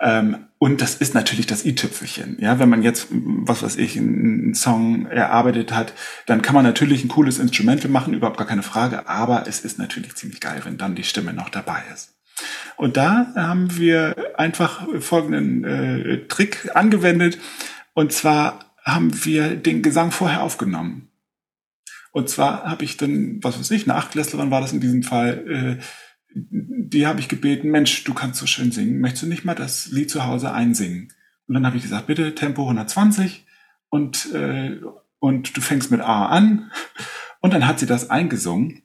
Ähm, und das ist natürlich das i-Tüpfelchen. Ja, wenn man jetzt, was weiß ich, einen Song erarbeitet hat, dann kann man natürlich ein cooles Instrumental machen, überhaupt gar keine Frage. Aber es ist natürlich ziemlich geil, wenn dann die Stimme noch dabei ist. Und da haben wir einfach folgenden äh, Trick angewendet. Und zwar haben wir den Gesang vorher aufgenommen. Und zwar habe ich dann, was weiß ich, eine Achtklässlerin war das in diesem Fall, äh, die habe ich gebeten, Mensch, du kannst so schön singen, möchtest du nicht mal das Lied zu Hause einsingen? Und dann habe ich gesagt, bitte Tempo 120 und, äh, und du fängst mit A an. Und dann hat sie das eingesungen.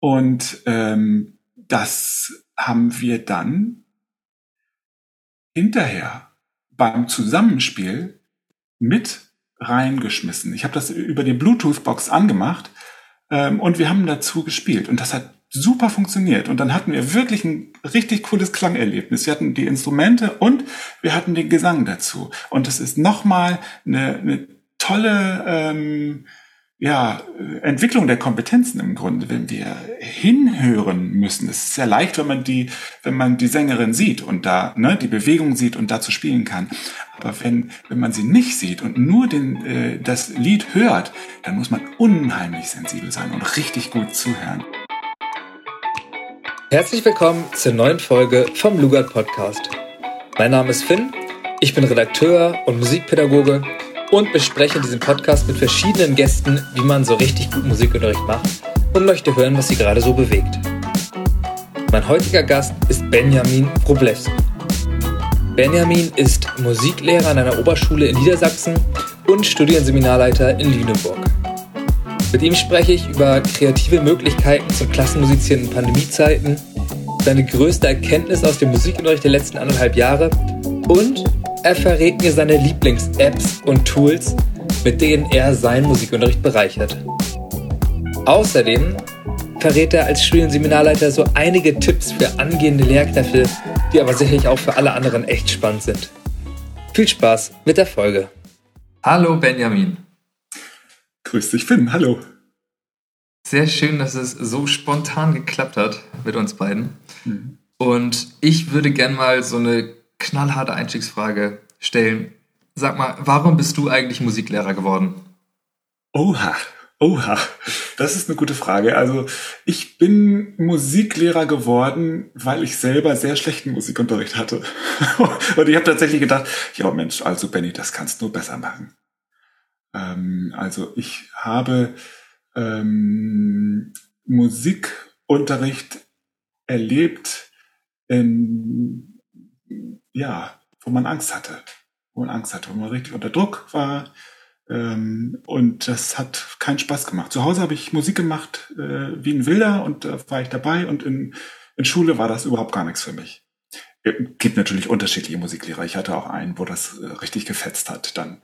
Und ähm, das haben wir dann hinterher beim Zusammenspiel mit reingeschmissen. Ich habe das über die Bluetooth-Box angemacht ähm, und wir haben dazu gespielt. Und das hat super funktioniert. Und dann hatten wir wirklich ein richtig cooles Klangerlebnis. Wir hatten die Instrumente und wir hatten den Gesang dazu. Und das ist nochmal eine, eine tolle ähm, ja, Entwicklung der Kompetenzen im Grunde, wenn wir hinhören müssen. Es ist sehr leicht, wenn man die, wenn man die Sängerin sieht und da ne, die Bewegung sieht und dazu spielen kann. Aber wenn, wenn man sie nicht sieht und nur den, äh, das Lied hört, dann muss man unheimlich sensibel sein und richtig gut zuhören. Herzlich willkommen zur neuen Folge vom Lugard Podcast. Mein Name ist Finn, ich bin Redakteur und Musikpädagoge und bespreche in diesem Podcast mit verschiedenen Gästen, wie man so richtig gut Musikunterricht macht und möchte hören, was sie gerade so bewegt. Mein heutiger Gast ist Benjamin Wroblewski. Benjamin ist Musiklehrer an einer Oberschule in Niedersachsen und Studienseminarleiter in Lüneburg. Mit ihm spreche ich über kreative Möglichkeiten zum Klassenmusizieren in Pandemiezeiten, seine größte Erkenntnis aus dem Musikunterricht der letzten anderthalb Jahre und er verrät mir seine Lieblings-Apps und Tools, mit denen er seinen Musikunterricht bereichert. Außerdem verrät er als Studienseminarleiter so einige Tipps für angehende Lehrkräfte, die aber sicherlich auch für alle anderen echt spannend sind. Viel Spaß mit der Folge. Hallo Benjamin. Grüß dich, Finn. Hallo. Sehr schön, dass es so spontan geklappt hat mit uns beiden. Mhm. Und ich würde gern mal so eine knallharte Einstiegsfrage stellen. Sag mal, warum bist du eigentlich Musiklehrer geworden? Oha, oha, das ist eine gute Frage. Also ich bin Musiklehrer geworden, weil ich selber sehr schlechten Musikunterricht hatte. Und ich habe tatsächlich gedacht, ja Mensch, also Benny, das kannst du besser machen. Ähm, also ich habe ähm, Musikunterricht erlebt, in, ja, wo man Angst hatte, wo man Angst hatte, wo man richtig unter Druck war. Ähm, und das hat keinen Spaß gemacht. Zu Hause habe ich Musik gemacht äh, wie ein Wilder und da war ich dabei und in, in Schule war das überhaupt gar nichts für mich. Es äh, gibt natürlich unterschiedliche Musiklehrer. Ich hatte auch einen, wo das äh, richtig gefetzt hat dann.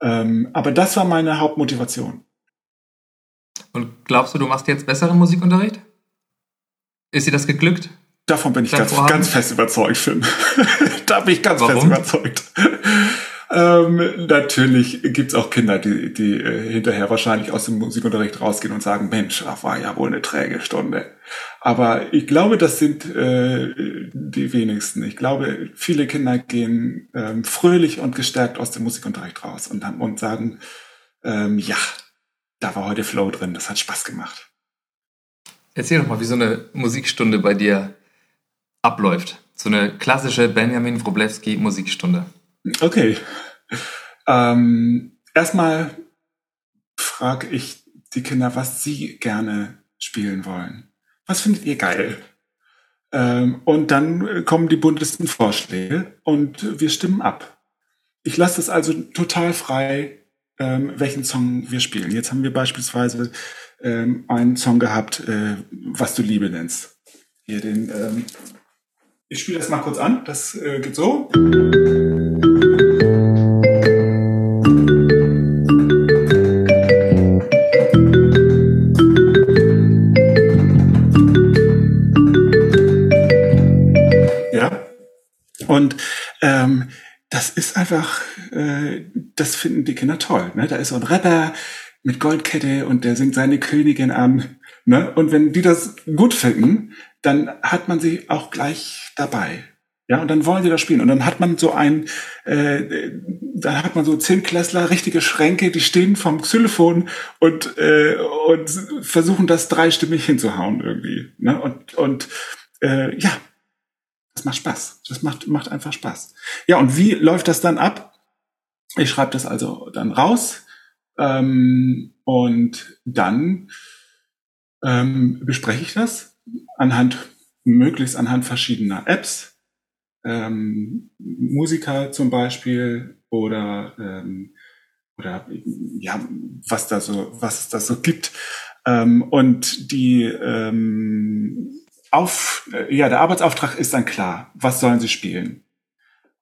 Ähm, aber das war meine Hauptmotivation. Und glaubst du, du machst jetzt besseren Musikunterricht? Ist dir das geglückt? Davon bin ich ganz, ganz fest überzeugt, Finn. da bin ich ganz Warum? fest überzeugt. Ähm, natürlich gibt's auch Kinder, die, die äh, hinterher wahrscheinlich aus dem Musikunterricht rausgehen und sagen, Mensch, ach, war ja wohl eine träge Stunde. Aber ich glaube, das sind äh, die wenigsten. Ich glaube, viele Kinder gehen ähm, fröhlich und gestärkt aus dem Musikunterricht raus und, und sagen, ähm, ja, da war heute Flow drin, das hat Spaß gemacht. Erzähl doch mal, wie so eine Musikstunde bei dir abläuft. So eine klassische Benjamin Wroblewski Musikstunde. Okay. Ähm, erstmal frage ich die Kinder, was sie gerne spielen wollen. Was findet ihr geil? Ähm, und dann kommen die buntesten Vorschläge und wir stimmen ab. Ich lasse es also total frei, ähm, welchen Song wir spielen. Jetzt haben wir beispielsweise ähm, einen Song gehabt, äh, was du Liebe nennst. Hier den, ähm, ich spiele das mal kurz an. Das äh, geht so. Und ähm, das ist einfach, äh, das finden die Kinder toll. Ne? Da ist so ein Rapper mit Goldkette und der singt seine Königin an. Ne? Und wenn die das gut finden, dann hat man sie auch gleich dabei. Ja, und dann wollen sie das spielen. Und dann hat man so ein, äh, da hat man so zehn Klässler, richtige Schränke, die stehen vom Xylophon und, äh, und versuchen das dreistimmig hinzuhauen irgendwie. Ne? Und, und äh, ja, das macht Spaß. Das macht, macht einfach Spaß. Ja, und wie läuft das dann ab? Ich schreibe das also dann raus ähm, und dann ähm, bespreche ich das anhand, möglichst anhand verschiedener Apps ähm, Musiker zum Beispiel oder ähm, oder ja was da so was es da so gibt. Ähm, und die ähm, auf ja der Arbeitsauftrag ist dann klar was sollen sie spielen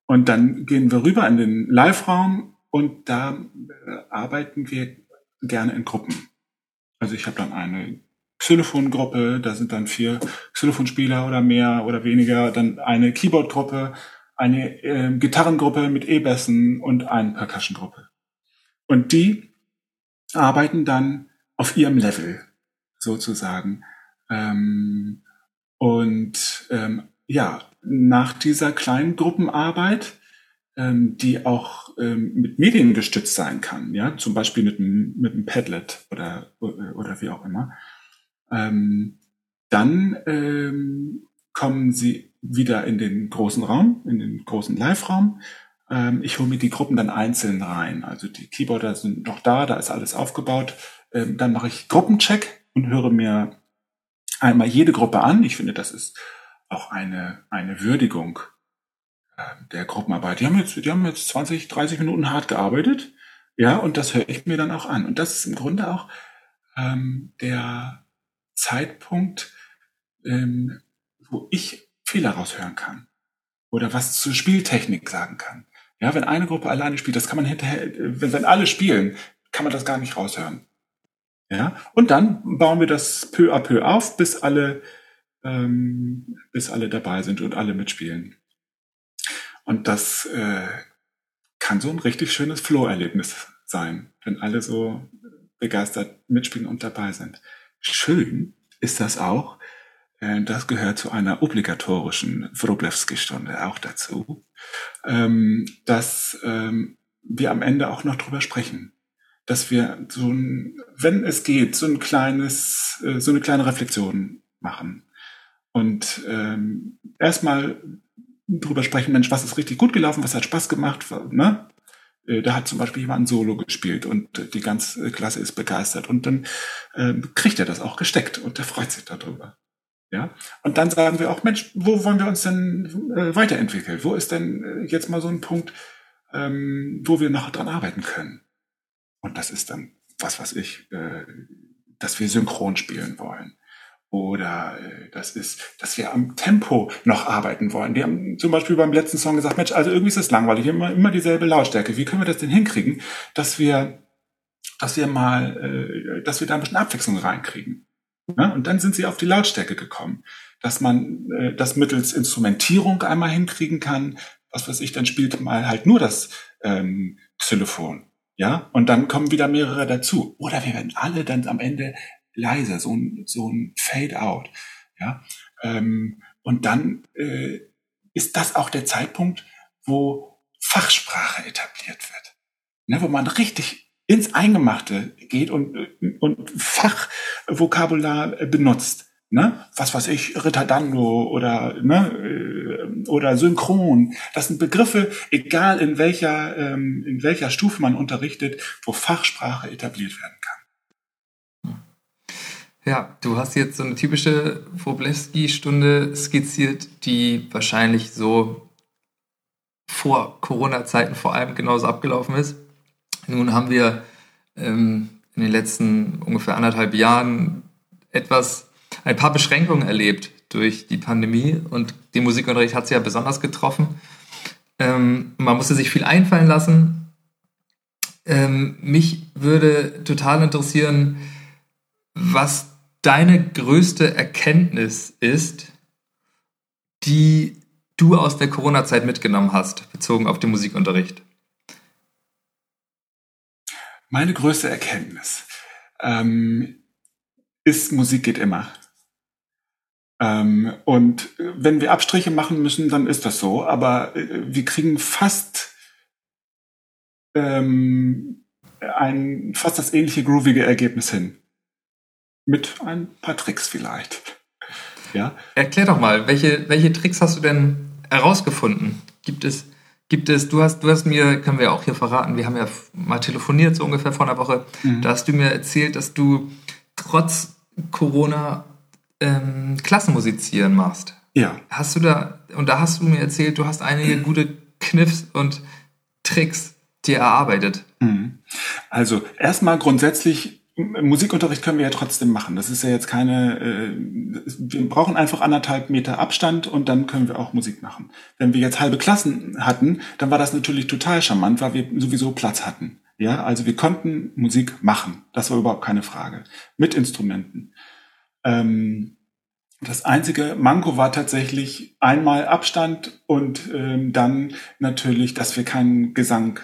und dann gehen wir rüber in den Live-Raum und da äh, arbeiten wir gerne in Gruppen also ich habe dann eine Xylophon-Gruppe, da sind dann vier Xylophonspieler oder mehr oder weniger, dann eine Keyboard-Gruppe, eine äh, Gitarrengruppe mit E-Bässen und eine Percussion-Gruppe. Und die arbeiten dann auf ihrem Level sozusagen. Ähm, und ähm, ja, nach dieser kleinen Gruppenarbeit, ähm, die auch ähm, mit Medien gestützt sein kann, ja, zum Beispiel mit einem, mit einem Padlet oder, oder wie auch immer, ähm, dann ähm, kommen sie wieder in den großen Raum, in den großen Live-Raum. Ähm, ich hole mir die Gruppen dann einzeln rein. Also die Keyboarder sind noch da, da ist alles aufgebaut. Ähm, dann mache ich Gruppencheck und höre mir einmal jede Gruppe an. Ich finde, das ist auch eine, eine Würdigung äh, der Gruppenarbeit. Die haben jetzt, die haben jetzt 20, 30 Minuten hart gearbeitet. Ja, und das höre ich mir dann auch an. Und das ist im Grunde auch ähm, der, Zeitpunkt, ähm, wo ich Fehler raushören kann oder was zur Spieltechnik sagen kann. Ja, wenn eine Gruppe alleine spielt, das kann man hinterher, wenn, wenn alle spielen, kann man das gar nicht raushören. Ja, und dann bauen wir das peu à peu auf, bis alle, ähm, bis alle dabei sind und alle mitspielen. Und das äh, kann so ein richtig schönes Flow-Erlebnis sein, wenn alle so begeistert mitspielen und dabei sind. Schön ist das auch. Äh, das gehört zu einer obligatorischen Wroblewski-Stunde auch dazu, ähm, dass ähm, wir am Ende auch noch drüber sprechen. Dass wir so ein, wenn es geht, so ein kleines, äh, so eine kleine Reflexion machen. Und ähm, erstmal drüber sprechen, Mensch, was ist richtig gut gelaufen, was hat Spaß gemacht, ne? Äh, da hat zum Beispiel jemand ein Solo gespielt und die ganze Klasse ist begeistert und dann äh, kriegt er das auch gesteckt und der freut sich darüber. Ja, und dann sagen wir auch, Mensch, wo wollen wir uns denn äh, weiterentwickeln? Wo ist denn äh, jetzt mal so ein Punkt, ähm, wo wir noch dran arbeiten können? Und das ist dann, was weiß ich, äh, dass wir synchron spielen wollen oder äh, das ist, dass wir am Tempo noch arbeiten wollen. Die haben zum Beispiel beim letzten Song gesagt, Mensch, also irgendwie ist es langweilig, immer, immer dieselbe Lautstärke. Wie können wir das denn hinkriegen, dass wir, dass wir mal, äh, dass wir da ein bisschen Abwechslung reinkriegen? Ja? Und dann sind sie auf die Lautstärke gekommen, dass man äh, das mittels Instrumentierung einmal hinkriegen kann. Was weiß ich, dann spielt mal halt nur das ähm, Xylophon. Ja, und dann kommen wieder mehrere dazu. Oder wir werden alle dann am Ende leiser, so ein, so ein Fade-out. Ja? Ähm, und dann äh, ist das auch der Zeitpunkt, wo Fachsprache etabliert wird. Ne, wo man richtig ins Eingemachte geht und, und Fachvokabular benutzt. Ne? Was weiß ich, Ritardando oder, ne, äh, oder Synchron. Das sind Begriffe, egal in welcher, ähm, in welcher Stufe man unterrichtet, wo Fachsprache etabliert werden kann. Ja, du hast jetzt so eine typische Wroblewski-Stunde skizziert, die wahrscheinlich so vor Corona-Zeiten vor allem genauso abgelaufen ist. Nun haben wir ähm, in den letzten ungefähr anderthalb Jahren etwas, ein paar Beschränkungen erlebt durch die Pandemie und den Musikunterricht hat sie ja besonders getroffen. Ähm, man musste sich viel einfallen lassen. Ähm, mich würde total interessieren, was deine größte Erkenntnis ist, die du aus der Corona-Zeit mitgenommen hast, bezogen auf den Musikunterricht? Meine größte Erkenntnis ähm, ist, Musik geht immer. Ähm, und wenn wir Abstriche machen müssen, dann ist das so. Aber äh, wir kriegen fast ähm, ein fast das ähnliche groovige Ergebnis hin. Mit ein paar Tricks vielleicht. Ja. Erklär doch mal, welche, welche Tricks hast du denn herausgefunden? Gibt es, gibt es, du hast, du hast mir, können wir auch hier verraten, wir haben ja mal telefoniert so ungefähr vor einer Woche, mhm. da hast du mir erzählt, dass du trotz Corona ähm, Klassenmusizieren machst. Ja. Hast du da, und da hast du mir erzählt, du hast einige gute Kniffs und Tricks dir erarbeitet. Mhm. Also erstmal grundsätzlich Musikunterricht können wir ja trotzdem machen. Das ist ja jetzt keine, äh, wir brauchen einfach anderthalb Meter Abstand und dann können wir auch Musik machen. Wenn wir jetzt halbe Klassen hatten, dann war das natürlich total charmant, weil wir sowieso Platz hatten. Ja, also wir konnten Musik machen. Das war überhaupt keine Frage. Mit Instrumenten. Ähm, das einzige Manko war tatsächlich einmal Abstand und ähm, dann natürlich, dass wir keinen Gesang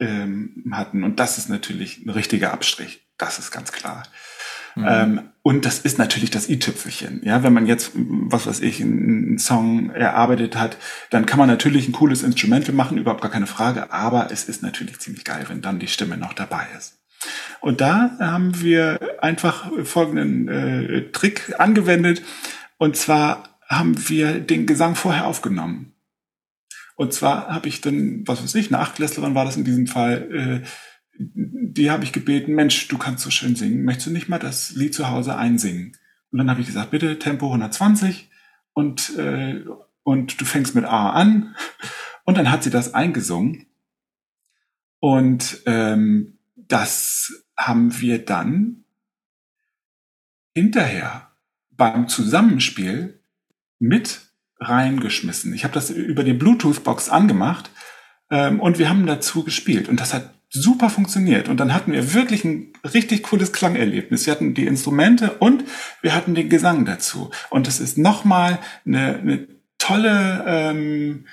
ähm, hatten. Und das ist natürlich ein richtiger Abstrich. Das ist ganz klar. Mhm. Ähm, und das ist natürlich das i-Tüpfelchen. Ja, wenn man jetzt, was weiß ich, einen Song erarbeitet hat, dann kann man natürlich ein cooles Instrumental machen, überhaupt gar keine Frage. Aber es ist natürlich ziemlich geil, wenn dann die Stimme noch dabei ist. Und da haben wir einfach folgenden äh, Trick angewendet. Und zwar haben wir den Gesang vorher aufgenommen. Und zwar habe ich dann, was weiß ich, eine Achtklässlerin war das in diesem Fall, äh, die habe ich gebeten, Mensch, du kannst so schön singen, möchtest du nicht mal das Lied zu Hause einsingen? Und dann habe ich gesagt, bitte Tempo 120 und, äh, und du fängst mit A an. Und dann hat sie das eingesungen. Und ähm, das haben wir dann hinterher beim Zusammenspiel mit reingeschmissen. Ich habe das über die Bluetooth-Box angemacht ähm, und wir haben dazu gespielt. Und das hat super funktioniert. Und dann hatten wir wirklich ein richtig cooles Klangerlebnis. Wir hatten die Instrumente und wir hatten den Gesang dazu. Und das ist nochmal eine, eine tolle ähm,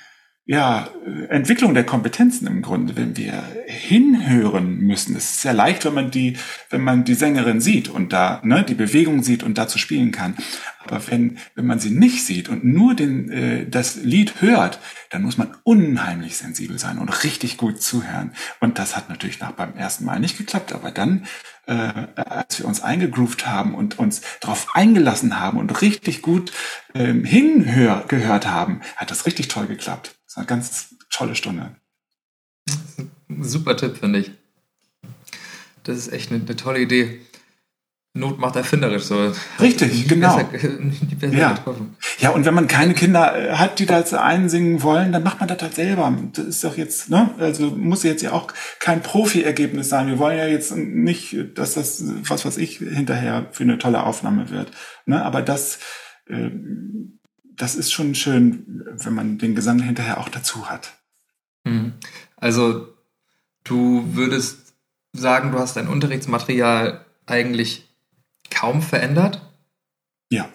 ja, Entwicklung der Kompetenzen im Grunde, wenn wir hinhören müssen. Es ist sehr leicht, wenn man die, wenn man die Sängerin sieht und da ne, die Bewegung sieht und dazu spielen kann. Aber wenn, wenn man sie nicht sieht und nur den, äh, das Lied hört, dann muss man unheimlich sensibel sein und richtig gut zuhören. Und das hat natürlich nach beim ersten Mal nicht geklappt, aber dann, äh, als wir uns eingegroovt haben und uns darauf eingelassen haben und richtig gut ähm, hingehört haben, hat das richtig toll geklappt. Das war eine ganz tolle Stunde. Super Tipp, finde ich. Das ist echt eine, eine, tolle Idee. Not macht erfinderisch so. Richtig, genau. Besser, ja. Getroffen. ja, und wenn man keine Kinder äh, hat, die das einsingen wollen, dann macht man das halt selber. Das ist doch jetzt, ne? Also muss jetzt ja auch kein Profi-Ergebnis sein. Wir wollen ja jetzt nicht, dass das, was weiß ich, hinterher für eine tolle Aufnahme wird. Ne? Aber das, äh, das ist schon schön, wenn man den Gesang hinterher auch dazu hat. Mhm. Also du würdest sagen, du hast dein Unterrichtsmaterial eigentlich kaum verändert? Ja.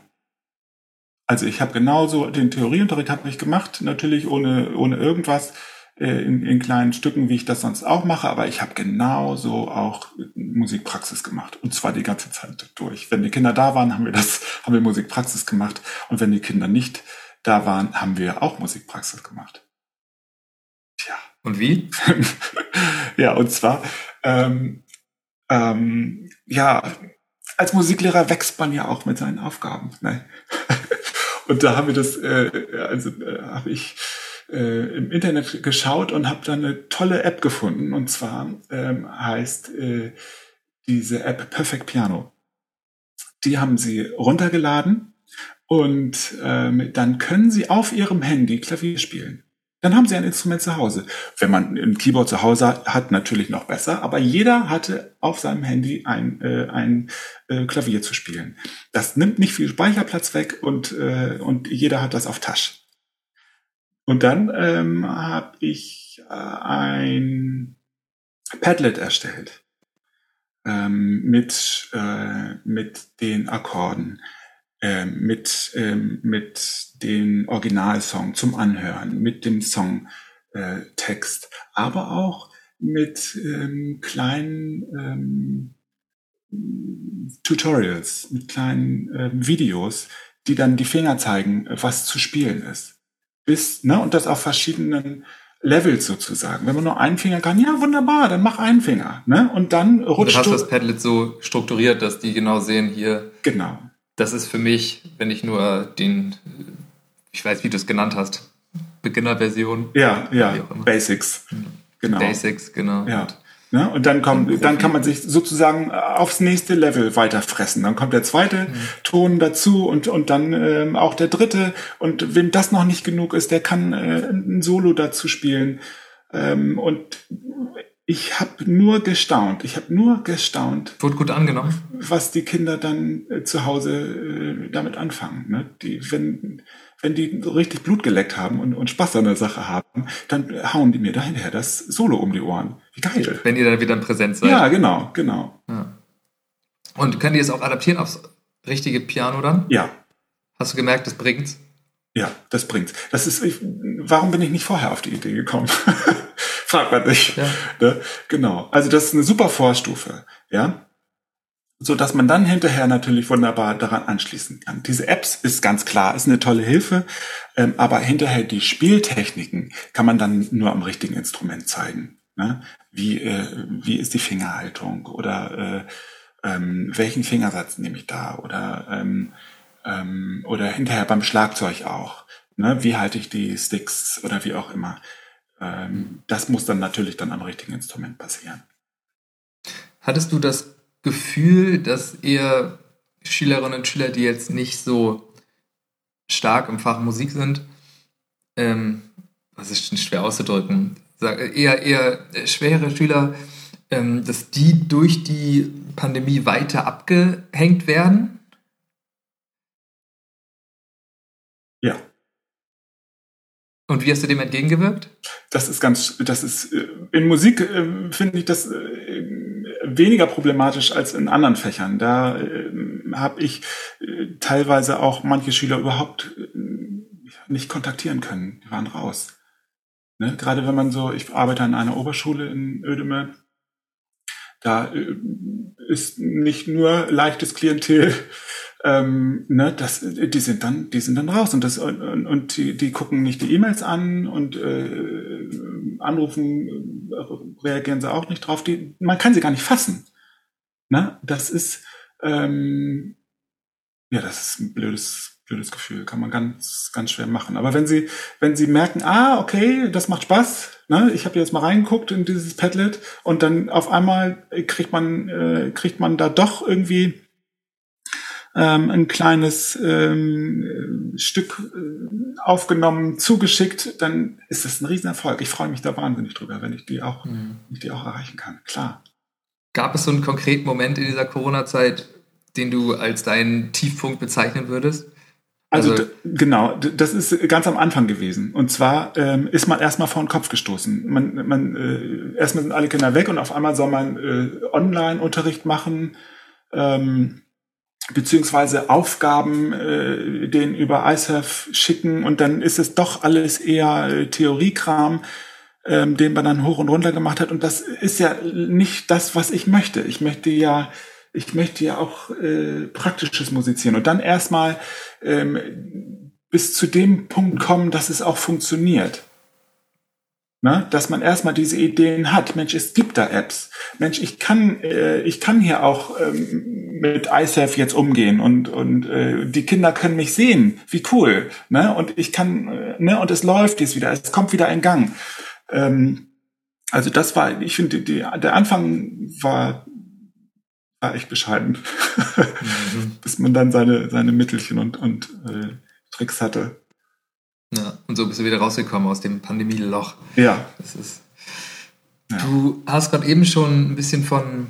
Also ich habe genauso den Theorieunterricht habe ich gemacht, natürlich ohne ohne irgendwas in, in kleinen Stücken, wie ich das sonst auch mache, aber ich habe genauso auch Musikpraxis gemacht und zwar die ganze Zeit durch. Wenn die Kinder da waren, haben wir das, haben wir Musikpraxis gemacht und wenn die Kinder nicht da waren, haben wir auch Musikpraxis gemacht. Tja. Und wie? ja, und zwar ähm, ähm, ja, als Musiklehrer wächst man ja auch mit seinen Aufgaben. Ne? und da haben wir das, äh, also äh, habe ich äh, im Internet geschaut und habe dann eine tolle App gefunden. Und zwar ähm, heißt äh, diese App Perfect Piano. Die haben sie runtergeladen und ähm, dann können sie auf ihrem Handy Klavier spielen. Dann haben sie ein Instrument zu Hause. Wenn man ein Keyboard zu Hause hat, natürlich noch besser, aber jeder hatte auf seinem Handy ein, äh, ein äh, Klavier zu spielen. Das nimmt nicht viel Speicherplatz weg und, äh, und jeder hat das auf Tasch. Und dann ähm, habe ich äh, ein Padlet erstellt. Ähm, mit, äh, mit den Akkorden, äh, mit, äh, mit den Originalsong zum Anhören, mit dem Songtext, äh, aber auch mit ähm, kleinen ähm, Tutorials, mit kleinen äh, Videos, die dann die Finger zeigen, was zu spielen ist. Bis, ne, und das auf verschiedenen Levels sozusagen. Wenn man nur einen Finger kann, ja, wunderbar, dann mach einen Finger, ne? Und dann rutscht du. hast das Padlet so strukturiert, dass die genau sehen hier. Genau. Das ist für mich, wenn ich nur den, ich weiß, wie du es genannt hast, Beginner-Version. Ja, ja, Basics. Genau. Basics, genau. Ja. Ne? Und dann kommt, dann kann man sich sozusagen aufs nächste Level weiterfressen. Dann kommt der zweite mhm. Ton dazu und und dann ähm, auch der dritte. Und wem das noch nicht genug ist, der kann äh, ein Solo dazu spielen. Ähm, und ich habe nur gestaunt. Ich habe nur gestaunt. Wurde gut angenommen. Was die Kinder dann äh, zu Hause äh, damit anfangen. Ne? Die, wenn wenn die richtig Blut geleckt haben und, und Spaß an der Sache haben, dann hauen die mir dahinter das Solo um die Ohren. Wie geil. Wenn ihr dann wieder präsent seid. Ja, genau, genau. Ja. Und könnt ihr es auch adaptieren aufs richtige Piano dann? Ja. Hast du gemerkt, das bringt's? Ja, das bringt's. Das ist, ich, warum bin ich nicht vorher auf die Idee gekommen? Fragt man sich. Ja. Ne? Genau. Also das ist eine super Vorstufe. Ja so dass man dann hinterher natürlich wunderbar daran anschließen kann. Diese Apps ist ganz klar, ist eine tolle Hilfe, ähm, aber hinterher die Spieltechniken kann man dann nur am richtigen Instrument zeigen. Ne? Wie, äh, wie ist die Fingerhaltung oder äh, ähm, welchen Fingersatz nehme ich da oder ähm, ähm, oder hinterher beim Schlagzeug auch. Ne? Wie halte ich die Sticks oder wie auch immer. Ähm, das muss dann natürlich dann am richtigen Instrument passieren. Hattest du das Gefühl, dass ihr Schülerinnen und Schüler, die jetzt nicht so stark im Fach Musik sind, ähm, was ist schwer auszudrücken, eher, eher schwere Schüler, ähm, dass die durch die Pandemie weiter abgehängt werden? Ja. Und wie hast du dem entgegengewirkt? Das ist ganz, das ist, äh, in Musik äh, finde ich das äh, weniger problematisch als in anderen Fächern. Da äh, habe ich äh, teilweise auch manche Schüler überhaupt äh, nicht kontaktieren können. Die waren raus. Ne? Gerade wenn man so, ich arbeite an einer Oberschule in Ödeme, da ist nicht nur leichtes Klientel, ähm, ne, das, die sind dann, die sind dann raus und das und, und die, die gucken nicht die E-Mails an und äh, anrufen, äh, reagieren sie auch nicht drauf. Die, man kann sie gar nicht fassen. Ne? Das ist ähm, ja, das ist ein blödes, blödes Gefühl. Kann man ganz, ganz schwer machen. Aber wenn sie, wenn sie merken, ah, okay, das macht Spaß, ne, ich habe jetzt mal reingeguckt in dieses Padlet und dann auf einmal kriegt man, äh, kriegt man da doch irgendwie ähm, ein kleines ähm, Stück äh, aufgenommen, zugeschickt, dann ist das ein Riesenerfolg. Ich freue mich da wahnsinnig drüber, wenn ich die auch, mhm. ich die auch erreichen kann. Klar. Gab es so einen konkreten Moment in dieser Corona-Zeit, den du als deinen Tiefpunkt bezeichnen würdest? Also, also genau, das ist ganz am Anfang gewesen. Und zwar ähm, ist man erstmal vor den Kopf gestoßen. Man, man äh, erstmal sind alle Kinder weg und auf einmal soll man äh, Online-Unterricht machen. Ähm, beziehungsweise Aufgaben äh, den über ISAF schicken und dann ist es doch alles eher äh, Theoriekram, ähm, den man dann hoch und runter gemacht hat und das ist ja nicht das, was ich möchte. Ich möchte ja ich möchte ja auch äh, praktisches musizieren und dann erstmal ähm, bis zu dem Punkt kommen, dass es auch funktioniert. Ne? Dass man erstmal diese Ideen hat. Mensch, es gibt da Apps. Mensch, ich kann, äh, ich kann hier auch ähm, mit iSafe jetzt umgehen und und äh, die Kinder können mich sehen. Wie cool. Ne? Und ich kann, äh, ne? Und es läuft jetzt wieder. Es kommt wieder in Gang. Ähm, also das war, ich finde, die, der Anfang war war echt bescheiden, mhm. bis man dann seine seine Mittelchen und und äh, Tricks hatte. Ja, und so bist du wieder rausgekommen aus dem Pandemieloch. Ja. Das ist, ja. Du hast gerade eben schon ein bisschen von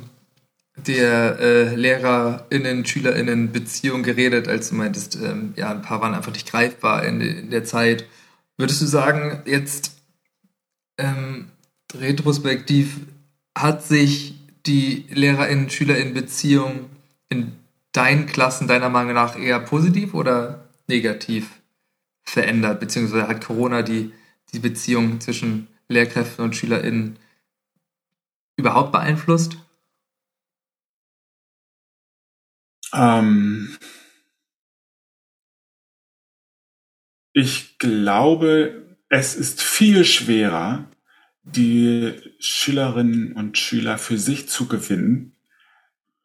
der äh, LehrerInnen, SchülerInnen Beziehung geredet, als du meintest, ähm, ja, ein paar waren einfach nicht greifbar in, in der Zeit. Würdest du sagen, jetzt ähm, retrospektiv hat sich die LehrerInnen, SchülerInnen Beziehung in deinen Klassen deiner Meinung nach eher positiv oder negativ verändert, beziehungsweise hat Corona die, die Beziehung zwischen Lehrkräften und SchülerInnen überhaupt beeinflusst? Ähm, ich glaube, es ist viel schwerer, die Schülerinnen und Schüler für sich zu gewinnen,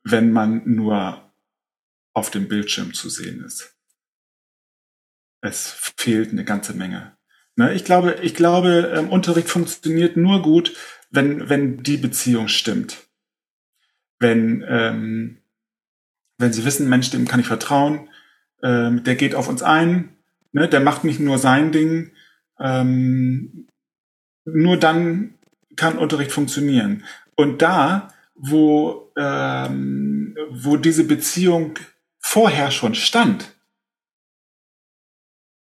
wenn man nur auf dem Bildschirm zu sehen ist. Es fehlt eine ganze Menge. Ne, ich glaube, ich glaube, ähm, Unterricht funktioniert nur gut, wenn, wenn die Beziehung stimmt. Wenn, ähm, wenn sie wissen, Mensch, dem kann ich vertrauen, ähm, der geht auf uns ein, ne, der macht nicht nur sein Ding, ähm, nur dann kann Unterricht funktionieren. Und da, wo, ähm, wo diese Beziehung vorher schon stand,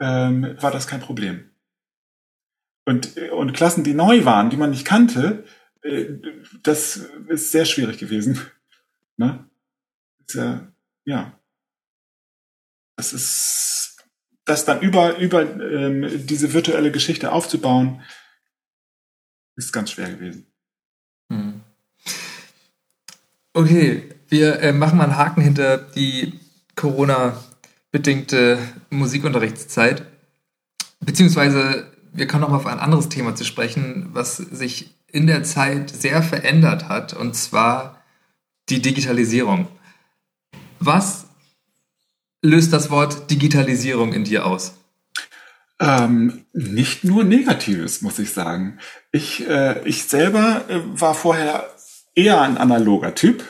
ähm, war das kein Problem. Und, und Klassen, die neu waren, die man nicht kannte, äh, das ist sehr schwierig gewesen. Ne? Ist, ja. Das ist, das dann über, über ähm, diese virtuelle Geschichte aufzubauen, ist ganz schwer gewesen. Hm. Okay, wir äh, machen mal einen Haken hinter die Corona-bedingte Musikunterrichtszeit. Beziehungsweise wir kommen noch mal auf ein anderes Thema zu sprechen, was sich in der Zeit sehr verändert hat, und zwar die Digitalisierung. Was löst das Wort Digitalisierung in dir aus? Ähm, nicht nur Negatives, muss ich sagen. Ich, äh, ich selber äh, war vorher eher ein analoger Typ,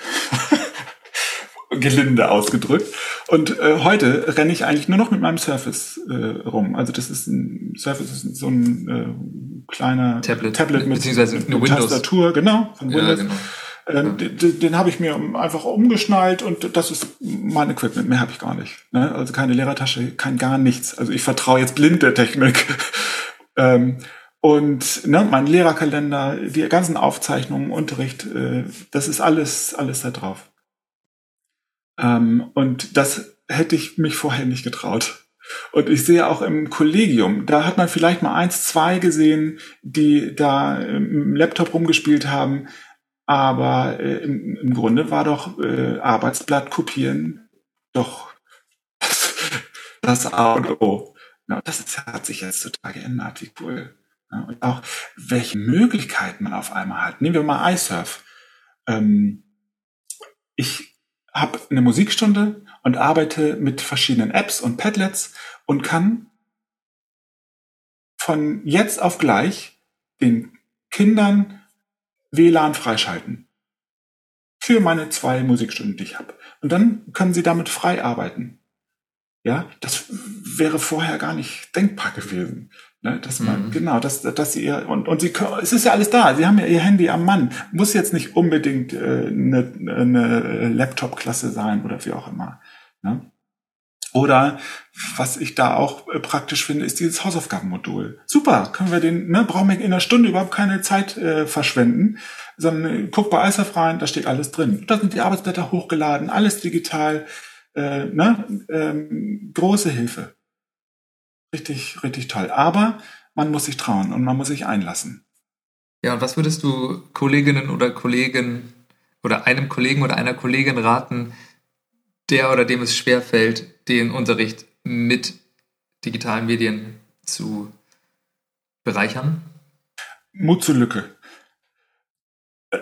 gelinde ausgedrückt. Und äh, heute renne ich eigentlich nur noch mit meinem Surface äh, rum. Also das ist ein Surface ist so ein äh, kleiner Tablet, Tablet mit, beziehungsweise eine Windows. Tastatur, genau, von Windows. Ja, genau. Ähm, ja. Den, den habe ich mir einfach umgeschnallt und das ist mein Equipment. Mehr habe ich gar nicht. Ne? Also keine Lehrertasche, kein gar nichts. Also ich vertraue jetzt blind der Technik. ähm, und ne, mein Lehrerkalender, die ganzen Aufzeichnungen, Unterricht, äh, das ist alles, alles da drauf. Ähm, und das hätte ich mich vorher nicht getraut. Und ich sehe auch im Kollegium, da hat man vielleicht mal eins, zwei gesehen, die da im Laptop rumgespielt haben. Aber äh, im, im, Grunde war doch äh, Arbeitsblatt kopieren doch das A und O. Ja, das ist, hat sich jetzt total geändert, wie cool. Ja, und auch welche Möglichkeiten man auf einmal hat. Nehmen wir mal iSurf. Ähm, ich habe eine Musikstunde und arbeite mit verschiedenen Apps und Padlets und kann von jetzt auf gleich den Kindern WLAN freischalten. Für meine zwei Musikstunden, die ich habe. Und dann können sie damit frei arbeiten. Ja, das wäre vorher gar nicht denkbar gewesen. Ne, dass man, mhm. genau, dass, dass sie ihr, und, und sie, es ist ja alles da, sie haben ja ihr Handy am Mann. Muss jetzt nicht unbedingt äh, eine, eine Laptop-Klasse sein oder wie auch immer. Ne? Oder was ich da auch äh, praktisch finde, ist dieses Hausaufgabenmodul. Super, können wir den, ne, brauchen wir in einer Stunde überhaupt keine Zeit äh, verschwenden, sondern äh, guck bei ISAF rein, da steht alles drin. Da sind die Arbeitsblätter hochgeladen, alles digital, äh, ne, ähm, große Hilfe. Richtig, richtig toll. Aber man muss sich trauen und man muss sich einlassen. Ja, und was würdest du Kolleginnen oder Kollegen oder einem Kollegen oder einer Kollegin raten, der oder dem es schwerfällt, den Unterricht mit digitalen Medien zu bereichern? Mut zur Lücke.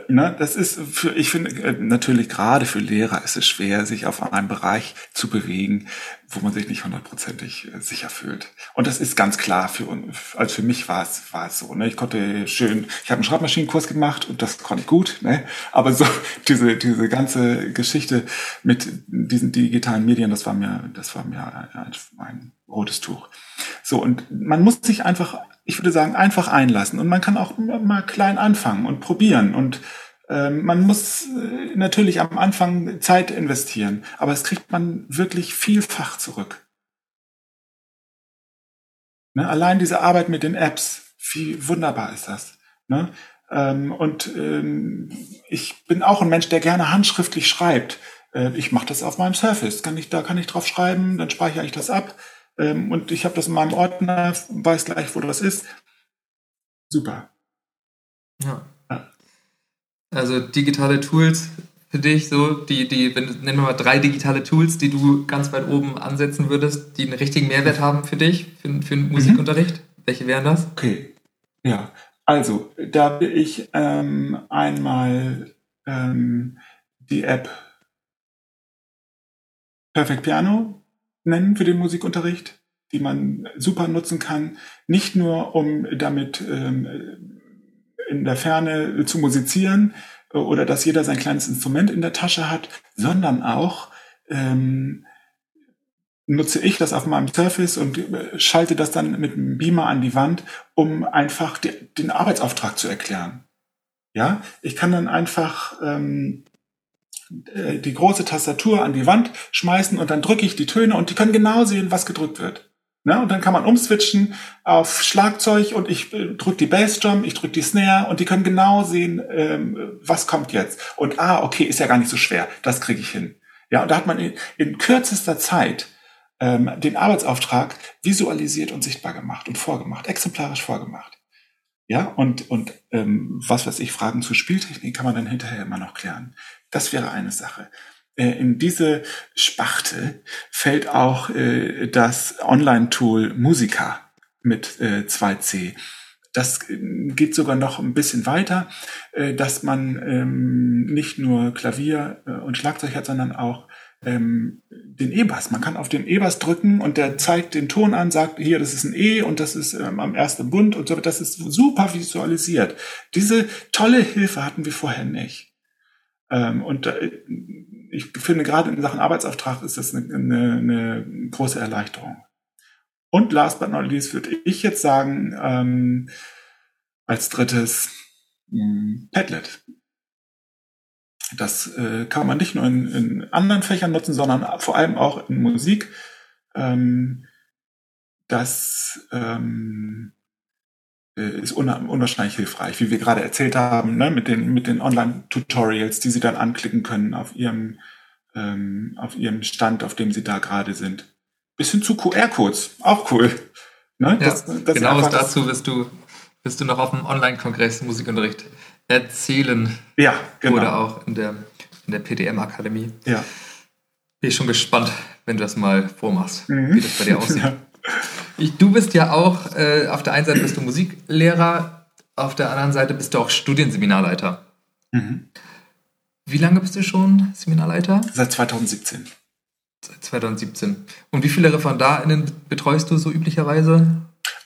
Ne, das ist für, ich finde, äh, natürlich gerade für Lehrer ist es schwer, sich auf einem Bereich zu bewegen, wo man sich nicht hundertprozentig äh, sicher fühlt. Und das ist ganz klar für uns, also für mich war es, war es so, ne? Ich konnte schön, ich habe einen Schreibmaschinenkurs gemacht und das konnte ich gut, ne? Aber so, diese, diese ganze Geschichte mit diesen digitalen Medien, das war mir, das war mir ein, ein rotes Tuch. So, und man muss sich einfach ich würde sagen, einfach einlassen. Und man kann auch mal klein anfangen und probieren. Und äh, man muss äh, natürlich am Anfang Zeit investieren, aber es kriegt man wirklich vielfach zurück. Ne? Allein diese Arbeit mit den Apps, wie wunderbar ist das. Ne? Ähm, und ähm, ich bin auch ein Mensch, der gerne handschriftlich schreibt. Äh, ich mache das auf meinem Surface. Kann ich, da kann ich drauf schreiben, dann speichere ich das ab ähm, und ich habe das in meinem Ordner, weiß gleich, wo das ist. Super. Ja. ja. Also digitale Tools für dich so, die, die, wenn, nennen wir mal drei digitale Tools, die du ganz weit oben ansetzen würdest, die einen richtigen Mehrwert haben für dich, für, für den Musikunterricht? Mhm. Welche wären das? Okay, ja. Also, da will ich ähm, einmal ähm, die App Perfect Piano nennen für den Musikunterricht, die man super nutzen kann. Nicht nur, um damit ähm, in der Ferne zu musizieren oder dass jeder sein kleines Instrument in der Tasche hat, sondern auch ähm, nutze ich das auf meinem Surface und äh, schalte das dann mit einem Beamer an die Wand, um einfach die, den Arbeitsauftrag zu erklären. Ja, ich kann dann einfach ähm, äh, die große Tastatur an die Wand schmeißen und dann drücke ich die Töne und die können genau sehen, was gedrückt wird. Ne? Und dann kann man umswitchen auf Schlagzeug und ich äh, drücke die Bassdrum, ich drücke die Snare und die können genau sehen, ähm, was kommt jetzt. Und ah, okay, ist ja gar nicht so schwer, das kriege ich hin. Ja, und da hat man in, in kürzester Zeit ähm, den Arbeitsauftrag visualisiert und sichtbar gemacht und vorgemacht, exemplarisch vorgemacht. Ja, und, und ähm, was weiß ich, Fragen zur Spieltechnik kann man dann hinterher immer noch klären. Das wäre eine Sache. Äh, in diese Sparte fällt auch äh, das Online-Tool Musica mit äh, 2C. Das äh, geht sogar noch ein bisschen weiter, dass man ähm, nicht nur Klavier und Schlagzeug hat, sondern auch ähm, den E-Bass. Man kann auf den E-Bass drücken und der zeigt den Ton an, sagt hier, das ist ein E und das ist ähm, am ersten Bund und so. Das ist super visualisiert. Diese tolle Hilfe hatten wir vorher nicht. Ähm, und äh, ich finde, gerade in Sachen Arbeitsauftrag ist das eine, eine, eine große Erleichterung. Und last but not least würde ich jetzt sagen, ähm, als drittes mh, Padlet. Das äh, kann man nicht nur in, in, anderen Fächern nutzen, sondern vor allem auch in Musik. Ähm, das ähm, äh, ist unwahrscheinlich hilfreich, wie wir gerade erzählt haben, ne, mit den, mit den Online-Tutorials, die Sie dann anklicken können auf Ihrem, ähm, auf Ihrem Stand, auf dem Sie da gerade sind. Bis hin zu QR-Codes, auch cool. Ne? Ja, das, das genau dazu wirst du, wirst du noch auf dem Online-Kongress Musikunterricht erzählen. Ja, genau. Oder auch in der, in der PDM-Akademie. Ja. Bin ich schon gespannt, wenn du das mal vormachst, mhm. wie das bei dir aussieht. Ja. Ich, du bist ja auch, äh, auf der einen Seite bist du Musiklehrer, auf der anderen Seite bist du auch Studienseminarleiter. Mhm. Wie lange bist du schon Seminarleiter? Seit 2017. Seit 2017. Und wie viele ReferendarInnen betreust du so üblicherweise?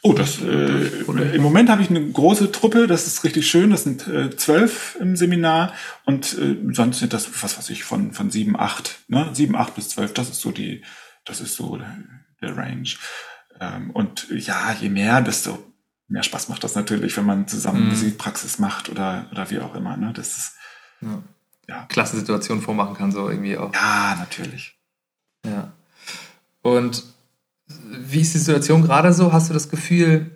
Oh, das äh, im Moment habe ich eine große Truppe, das ist richtig schön. Das sind äh, zwölf im Seminar und äh, sonst sind das, was weiß ich, von, von sieben, acht, ne? Sieben, acht bis zwölf, das ist so die, das ist so der Range. Ähm, und ja, je mehr, desto mehr Spaß macht das natürlich, wenn man zusammen mhm. Musikpraxis macht oder, oder wie auch immer. Ne? Das ist, ja. ja. Klassensituation vormachen kann, so irgendwie auch. Ja, natürlich. Ja. Und wie ist die Situation gerade so? Hast du das Gefühl,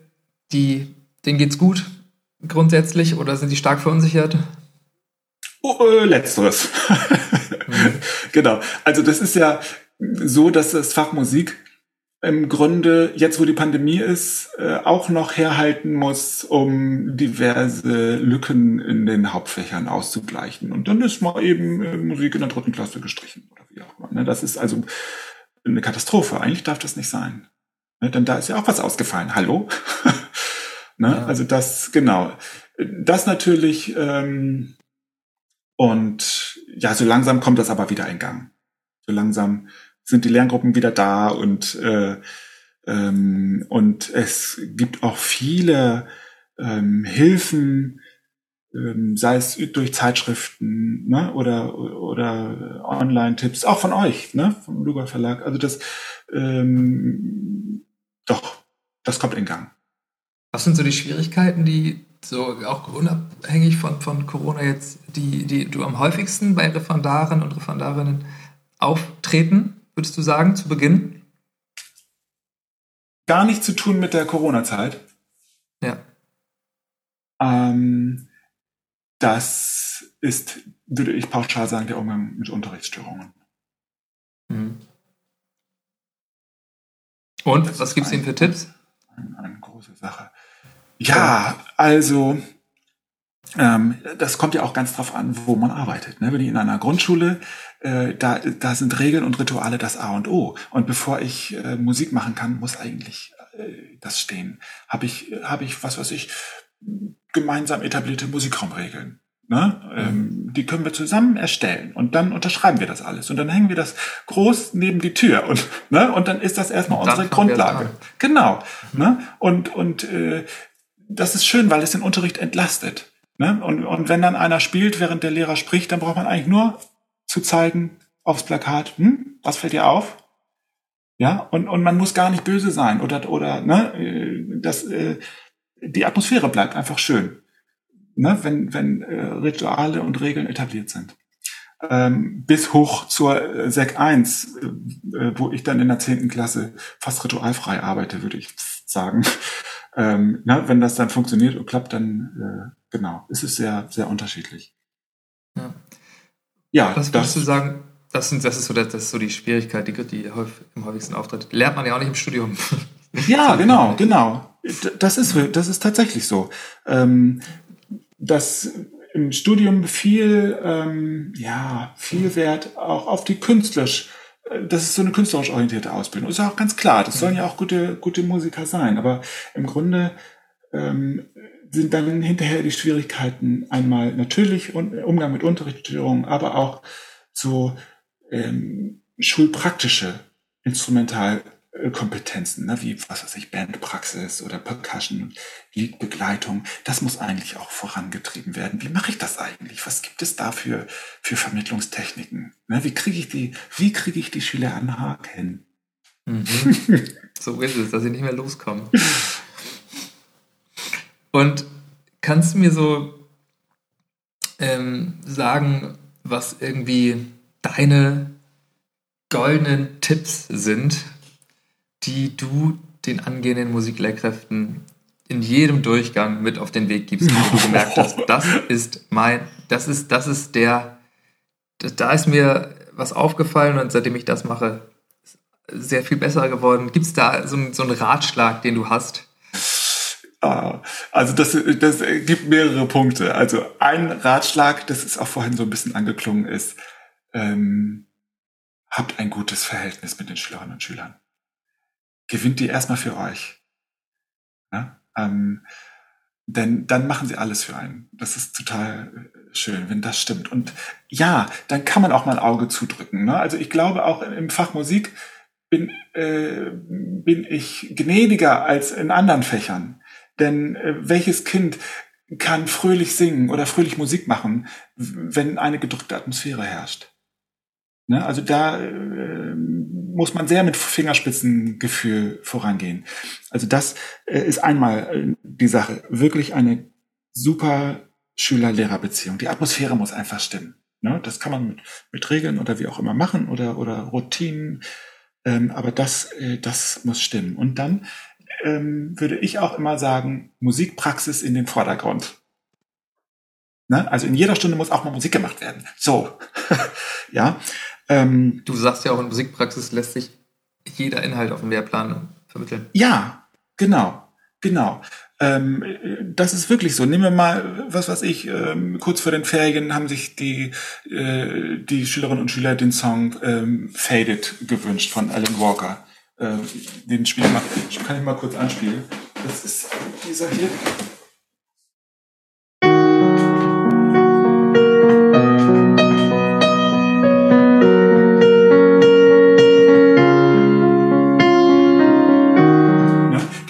die, denen geht's gut grundsätzlich oder sind die stark verunsichert? Oh, äh, letzteres. mhm. Genau. Also das ist ja so, dass das Fach Musik im Grunde, jetzt wo die Pandemie ist, äh, auch noch herhalten muss, um diverse Lücken in den Hauptfächern auszugleichen. Und dann ist mal eben äh, Musik in der dritten Klasse gestrichen oder wie auch immer. Ne? Das ist also eine Katastrophe. Eigentlich darf das nicht sein. Ne? Denn da ist ja auch was ausgefallen. Hallo? ne? Ja. Also das, genau. Das natürlich, ähm, und ja, so langsam kommt das aber wieder in Gang. So langsam sind die Lerngruppen wieder da und äh, ähm, und es gibt auch viele ähm, Hilfen, ähm, sei es durch Zeitschriften ne, oder oder Online-Tipps, auch von euch, ne, vom Luga Verlag. Also das ähm, doch, das kommt in Gang. Was sind so die Schwierigkeiten, die so auch unabhängig von, von Corona jetzt, die, die du am häufigsten bei Referendaren und Referendarinnen auftreten? Würdest du sagen, zu Beginn? Gar nichts zu tun mit der Corona-Zeit. Ja. Ähm, das ist, würde ich pauschal sagen, der Umgang mit Unterrichtsstörungen. Mhm. Und was gibt es Ihnen für Tipps? Eine, eine große Sache. Ja, also ähm, das kommt ja auch ganz drauf an, wo man arbeitet. Ne? Wenn ich in einer Grundschule, äh, da, da sind Regeln und Rituale das A und O. Und bevor ich äh, Musik machen kann, muss eigentlich äh, das stehen. Habe ich, hab ich, was weiß ich, gemeinsam etablierte Musikraumregeln. Ne? Ähm, die können wir zusammen erstellen und dann unterschreiben wir das alles und dann hängen wir das groß neben die Tür und ne? und dann ist das erstmal unsere Grundlage. Genau. Mhm. Ne? Und und äh, das ist schön, weil es den Unterricht entlastet. Ne? Und, und wenn dann einer spielt, während der Lehrer spricht, dann braucht man eigentlich nur zu zeigen aufs Plakat, hm, was fällt dir auf? Ja, und, und man muss gar nicht böse sein oder, oder ne, äh, das, äh, die Atmosphäre bleibt einfach schön, ne, wenn, wenn äh, Rituale und Regeln etabliert sind. Ähm, bis hoch zur äh, Sek 1, äh, wo ich dann in der zehnten Klasse fast ritualfrei arbeite, würde ich sagen. Ähm, na, wenn das dann funktioniert und klappt, dann äh, genau, ist es sehr, sehr unterschiedlich. Ja. Ja Was würdest du sagen, das, sind, das, ist so, das, ist so die Schwierigkeit, die, die im häufigsten auftritt. Lernt man ja auch nicht im Studium. Ja, genau, genau. Das ist, das ist tatsächlich so. Ähm, dass im Studium viel, ähm, ja, viel Wert auch auf die künstlerisch das ist so eine künstlerisch orientierte Ausbildung. Ist ja auch ganz klar, das sollen ja auch gute, gute Musiker sein. Aber im Grunde ähm, sind dann hinterher die Schwierigkeiten einmal natürlich Umgang mit Unterrichtsstörungen, aber auch so ähm, schulpraktische Instrumental Kompetenzen, ne, wie was weiß ich, Bandpraxis oder Percussion, Liedbegleitung, das muss eigentlich auch vorangetrieben werden. Wie mache ich das eigentlich? Was gibt es da für, für Vermittlungstechniken? Ne, wie kriege ich die, wie kriege ich die Schüler an Haken? Mhm. so ist es, dass sie nicht mehr loskommen. Und kannst du mir so ähm, sagen, was irgendwie deine goldenen Tipps sind, die du den angehenden Musiklehrkräften in jedem Durchgang mit auf den Weg gibst, wo du gemerkt hast, das ist mein, das ist, das ist der, da ist mir was aufgefallen und seitdem ich das mache, sehr viel besser geworden. Gibt es da so, so einen Ratschlag, den du hast? Ah, also das, das gibt mehrere Punkte. Also ein Ratschlag, das ist auch vorhin so ein bisschen angeklungen ist, ähm, habt ein gutes Verhältnis mit den Schülerinnen und Schülern gewinnt die erstmal für euch. Ja? Ähm, denn dann machen sie alles für einen. Das ist total äh, schön, wenn das stimmt. Und ja, dann kann man auch mal ein Auge zudrücken. Ne? Also ich glaube auch im Fach Musik bin, äh, bin ich gnädiger als in anderen Fächern. Denn äh, welches Kind kann fröhlich singen oder fröhlich Musik machen, wenn eine gedrückte Atmosphäre herrscht? Ne? Also da äh, muss man sehr mit Fingerspitzengefühl vorangehen. Also das äh, ist einmal äh, die Sache. Wirklich eine super Schüler-Lehrer-Beziehung. Die Atmosphäre muss einfach stimmen. Ne? Das kann man mit, mit Regeln oder wie auch immer machen oder, oder Routinen. Ähm, aber das, äh, das muss stimmen. Und dann ähm, würde ich auch immer sagen, Musikpraxis in den Vordergrund. Ne? Also in jeder Stunde muss auch mal Musik gemacht werden. So. ja. Ähm, du sagst ja auch in Musikpraxis lässt sich jeder Inhalt auf dem Lehrplan vermitteln. Ja, genau, genau. Ähm, das ist wirklich so. Nehmen wir mal, was weiß ich, ähm, kurz vor den Ferien haben sich die, äh, die Schülerinnen und Schüler den Song ähm, Faded gewünscht von Alan Walker. Äh, den Spiel mal, kann ich mal kurz anspielen. Das ist dieser hier.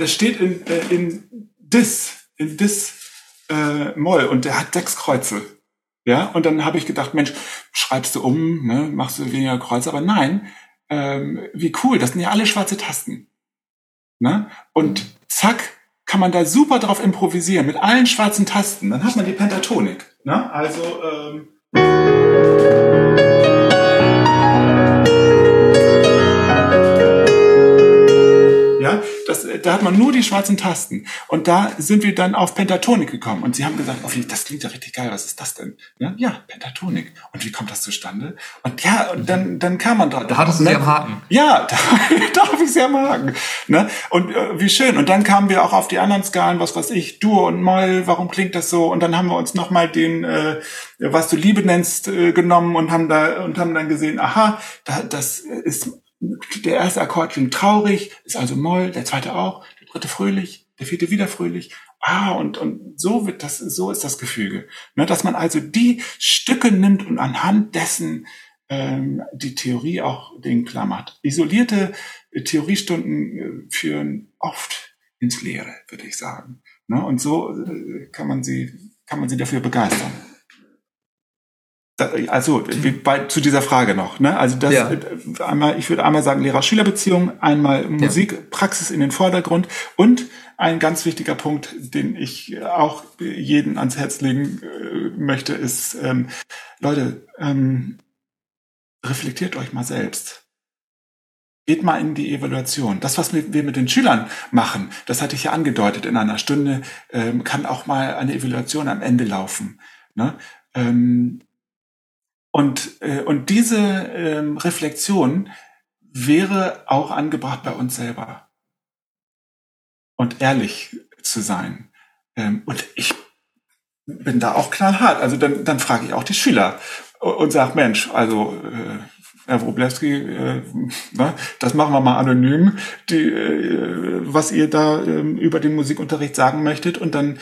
der steht in, äh, in Dis, in Dis äh, Moll und der hat sechs Kreuze. Ja, und dann habe ich gedacht, Mensch, schreibst du um, ne, machst du weniger Kreuze, aber nein, ähm, wie cool, das sind ja alle schwarze Tasten. Ne? Und zack, kann man da super drauf improvisieren, mit allen schwarzen Tasten. Dann hat man die Pentatonik. Ne? Also ähm, das, da hat man nur die schwarzen Tasten. Und da sind wir dann auf Pentatonik gekommen. Und sie haben gesagt, oh, das klingt ja richtig geil, was ist das denn? Ja, ja Pentatonik. Und wie kommt das zustande? Und ja, und dann, dann kam man da. Da hattest du ne? sie am Haken. Ja, da, da habe ich sie am Haken. Ne? Und äh, wie schön. Und dann kamen wir auch auf die anderen Skalen, was weiß ich, Dur und Moll, warum klingt das so? Und dann haben wir uns nochmal den, äh, was du Liebe nennst, äh, genommen und haben da und haben dann gesehen, aha, da, das ist der erste Akkord klingt traurig, ist also Moll, der zweite auch, der dritte fröhlich, der vierte wieder fröhlich. Ah, und, und so wird das, so ist das Gefüge. Ne, dass man also die Stücke nimmt und anhand dessen ähm, die Theorie auch den klammert. Isolierte äh, Theoriestunden äh, führen oft ins Leere, würde ich sagen. Ne, und so äh, kann man sie, kann man sie dafür begeistern also bei, zu dieser Frage noch, ne? Also das ja. einmal, ich würde einmal sagen Lehrer-Schüler-Beziehung, einmal Musik, Praxis in den Vordergrund und ein ganz wichtiger Punkt, den ich auch jeden ans Herz legen äh, möchte, ist ähm, Leute, ähm, reflektiert euch mal selbst. Geht mal in die Evaluation. Das, was wir mit den Schülern machen, das hatte ich ja angedeutet in einer Stunde, ähm, kann auch mal eine Evaluation am Ende laufen. Ne? Ähm, und, äh, und diese ähm, Reflexion wäre auch angebracht bei uns selber. Und ehrlich zu sein. Ähm, und ich bin da auch knallhart. Also dann, dann frage ich auch die Schüler und sage, Mensch, also äh, Herr Wroblewski, äh, ne, das machen wir mal anonym, die, äh, was ihr da äh, über den Musikunterricht sagen möchtet. Und dann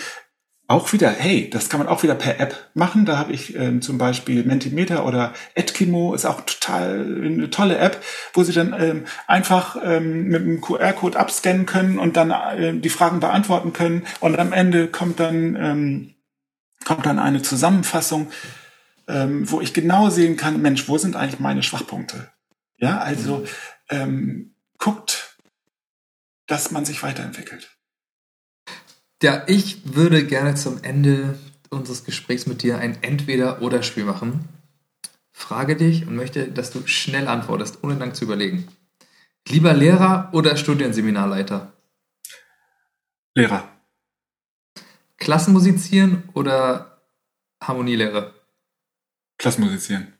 auch wieder, hey, das kann man auch wieder per App machen. Da habe ich ähm, zum Beispiel Mentimeter oder Etkimo, ist auch total eine tolle App, wo Sie dann ähm, einfach ähm, mit einem QR-Code abscannen können und dann äh, die Fragen beantworten können. Und am Ende kommt dann, ähm, kommt dann eine Zusammenfassung, ähm, wo ich genau sehen kann, Mensch, wo sind eigentlich meine Schwachpunkte? Ja, also ähm, guckt, dass man sich weiterentwickelt. Ja, ich würde gerne zum Ende unseres Gesprächs mit dir ein Entweder-Oder-Spiel machen. Frage dich und möchte, dass du schnell antwortest, ohne lang zu überlegen. Lieber Lehrer oder Studienseminarleiter? Lehrer. Klassenmusizieren oder Harmonielehre? Klassenmusizieren.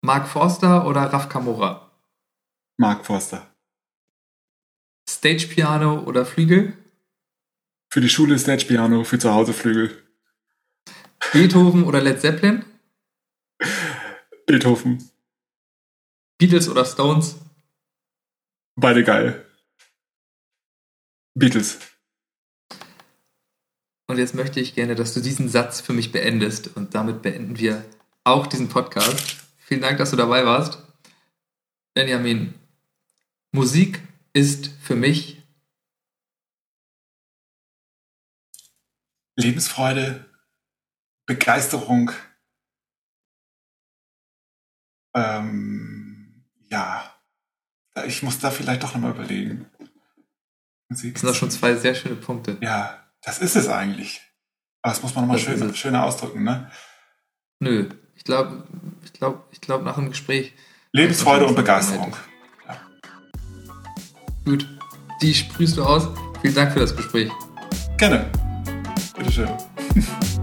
Mark Forster oder Raf Kamora? Mark Forster. Stage Piano oder Flügel? Für die Schule Stage Piano, für zu Hause Flügel. Beethoven oder Led Zeppelin? Beethoven. Beatles oder Stones? Beide geil. Beatles. Und jetzt möchte ich gerne, dass du diesen Satz für mich beendest. Und damit beenden wir auch diesen Podcast. Vielen Dank, dass du dabei warst. Benjamin, Musik ist für mich Lebensfreude, Begeisterung, ähm, ja, ich muss da vielleicht doch nochmal überlegen. Musik das sind doch schon zwei sehr schöne Punkte. Ja, das ist es eigentlich. Aber das muss man nochmal schön, schöner ausdrücken, ne? Nö, ich glaube, ich glaube, ich glaube nach dem Gespräch. Lebensfreude und Begeisterung. Ja. Gut, die sprühst du aus. Vielen Dank für das Gespräch. Gerne. usłyszeli.